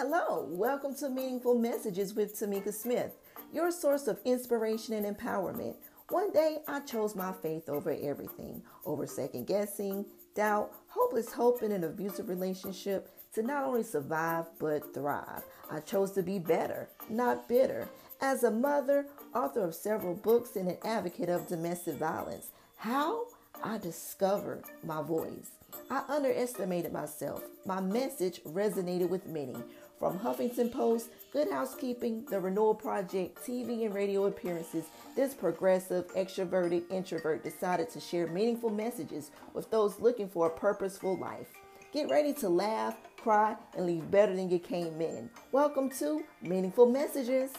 Hello, welcome to Meaningful Messages with Tamika Smith, your source of inspiration and empowerment. One day I chose my faith over everything, over second guessing, doubt, hopeless hope in an abusive relationship to not only survive but thrive. I chose to be better, not bitter. As a mother, author of several books, and an advocate of domestic violence, how I discovered my voice. I underestimated myself. My message resonated with many. From Huffington Post, Good Housekeeping, The Renewal Project, TV and radio appearances, this progressive, extroverted introvert decided to share meaningful messages with those looking for a purposeful life. Get ready to laugh, cry, and leave better than you came in. Welcome to Meaningful Messages.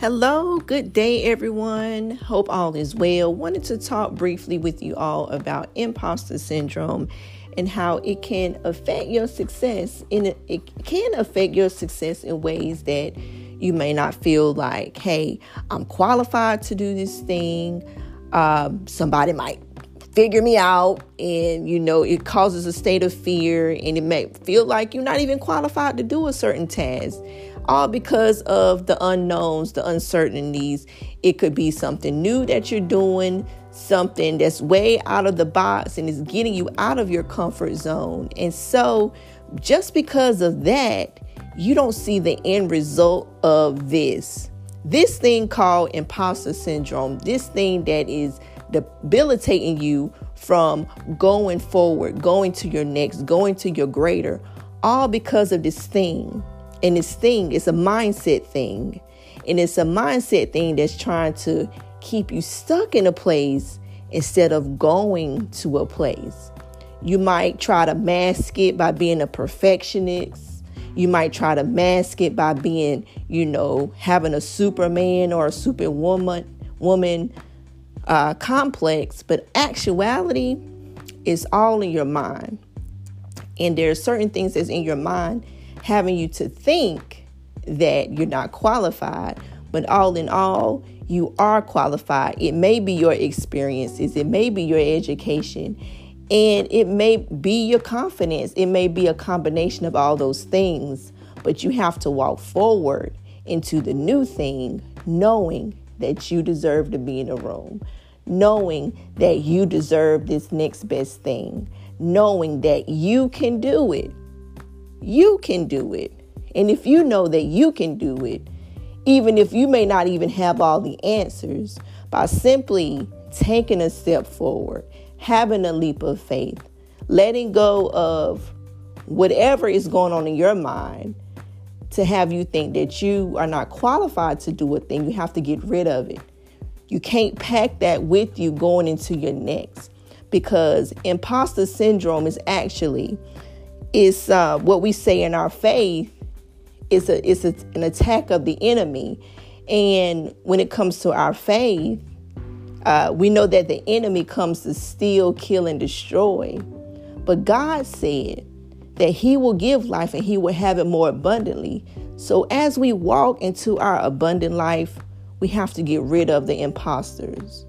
Hello, good day, everyone. Hope all is well. Wanted to talk briefly with you all about imposter syndrome and how it can affect your success. In it can affect your success in ways that you may not feel like, hey, I'm qualified to do this thing. Um, somebody might figure me out, and you know, it causes a state of fear, and it may feel like you're not even qualified to do a certain task all because of the unknowns, the uncertainties. It could be something new that you're doing, something that's way out of the box and is getting you out of your comfort zone. And so, just because of that, you don't see the end result of this. This thing called imposter syndrome, this thing that is debilitating you from going forward, going to your next, going to your greater, all because of this thing and this thing is a mindset thing. And it's a mindset thing that's trying to keep you stuck in a place instead of going to a place. You might try to mask it by being a perfectionist. You might try to mask it by being, you know, having a Superman or a Superwoman woman uh, complex. But actuality is all in your mind. And there are certain things that's in your mind having you to think that you're not qualified, but all in all, you are qualified. It may be your experiences, it may be your education, and it may be your confidence. It may be a combination of all those things, but you have to walk forward into the new thing knowing that you deserve to be in a room, knowing that you deserve this next best thing, knowing that you can do it. You can do it. And if you know that you can do it, even if you may not even have all the answers, by simply taking a step forward, having a leap of faith, letting go of whatever is going on in your mind to have you think that you are not qualified to do a thing, you have to get rid of it. You can't pack that with you going into your next because imposter syndrome is actually is uh, what we say in our faith is a is a, an attack of the enemy, and when it comes to our faith, uh, we know that the enemy comes to steal, kill, and destroy. But God said that He will give life and He will have it more abundantly. So as we walk into our abundant life, we have to get rid of the imposters,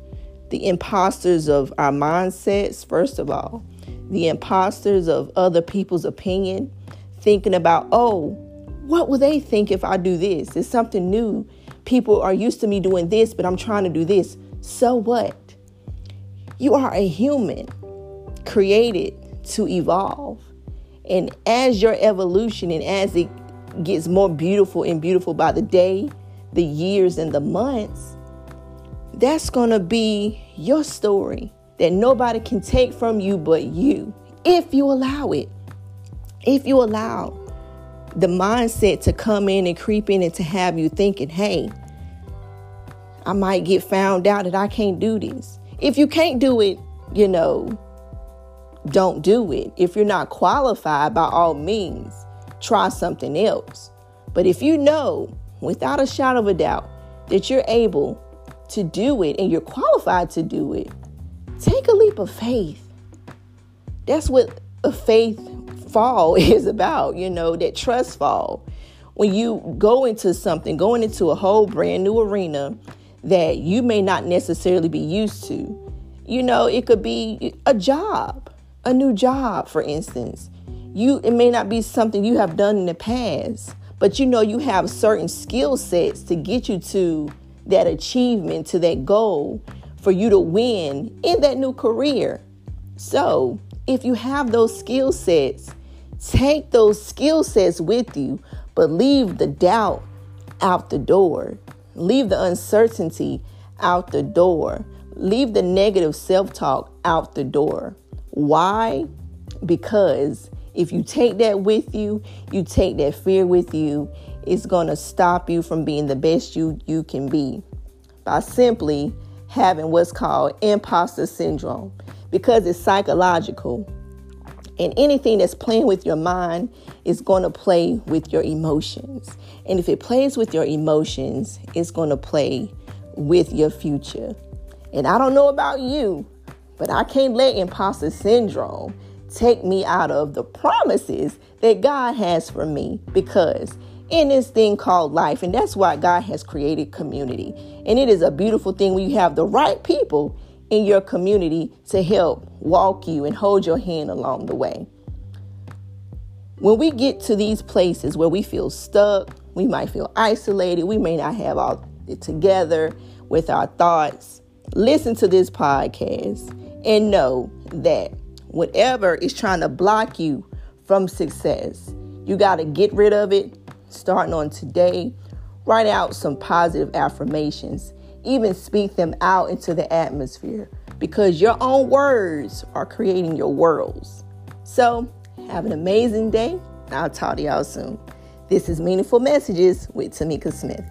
the imposters of our mindsets, first of all the imposters of other people's opinion, thinking about, oh, what will they think if I do this? It's something new. People are used to me doing this, but I'm trying to do this. So what? You are a human created to evolve. And as your evolution and as it gets more beautiful and beautiful by the day, the years, and the months, that's going to be your story that nobody can take from you but you if you allow it. If you allow the mindset to come in and creep in and to have you thinking, hey, I might get found out that I can't do this. If you can't do it, you know, don't do it. If you're not qualified, by all means, try something else. But if you know without a shadow of a doubt that you're able to do it and you're qualified to do it, take a leap of faith. That's what a faith fall is about, you know, that trust fall. When you go into something, going into a whole brand new arena that you may not necessarily be used to, You know, it could be a job, a new job, for instance. You it may not be something you have done in the past, but you know you have certain skill sets to get you to that achievement, to that goal for you to win in that new career. So, if you have those skill sets, take those skill sets with you, but leave the doubt out the door. Leave the uncertainty out the door. Leave the negative self talk out the door. Why? Because if you take that with you, you take that fear with you, it's going to stop you from being the best you, you can be by simply having what's called imposter syndrome because it's psychological. And anything that's playing with your mind is going to play with your emotions. And if it plays with your emotions, it's going to play with your future. And I don't know about you, but I can't let imposter syndrome take me out of the promises that God has for me because in this thing called life, and that's why God has created community. And it is a beautiful thing when you have the right people in your community to help walk you and hold your hand along the way. When we get to these places where we feel stuck, we might feel isolated, we may not have all it together with our thoughts. Listen to this podcast and know that whatever is trying to block you from success, you got to get rid of it starting on today. Write out some positive affirmations even speak them out into the atmosphere because your own words are creating your worlds. So, have an amazing day. I'll talk to y'all soon. This is Meaningful Messages with Tamika Smith.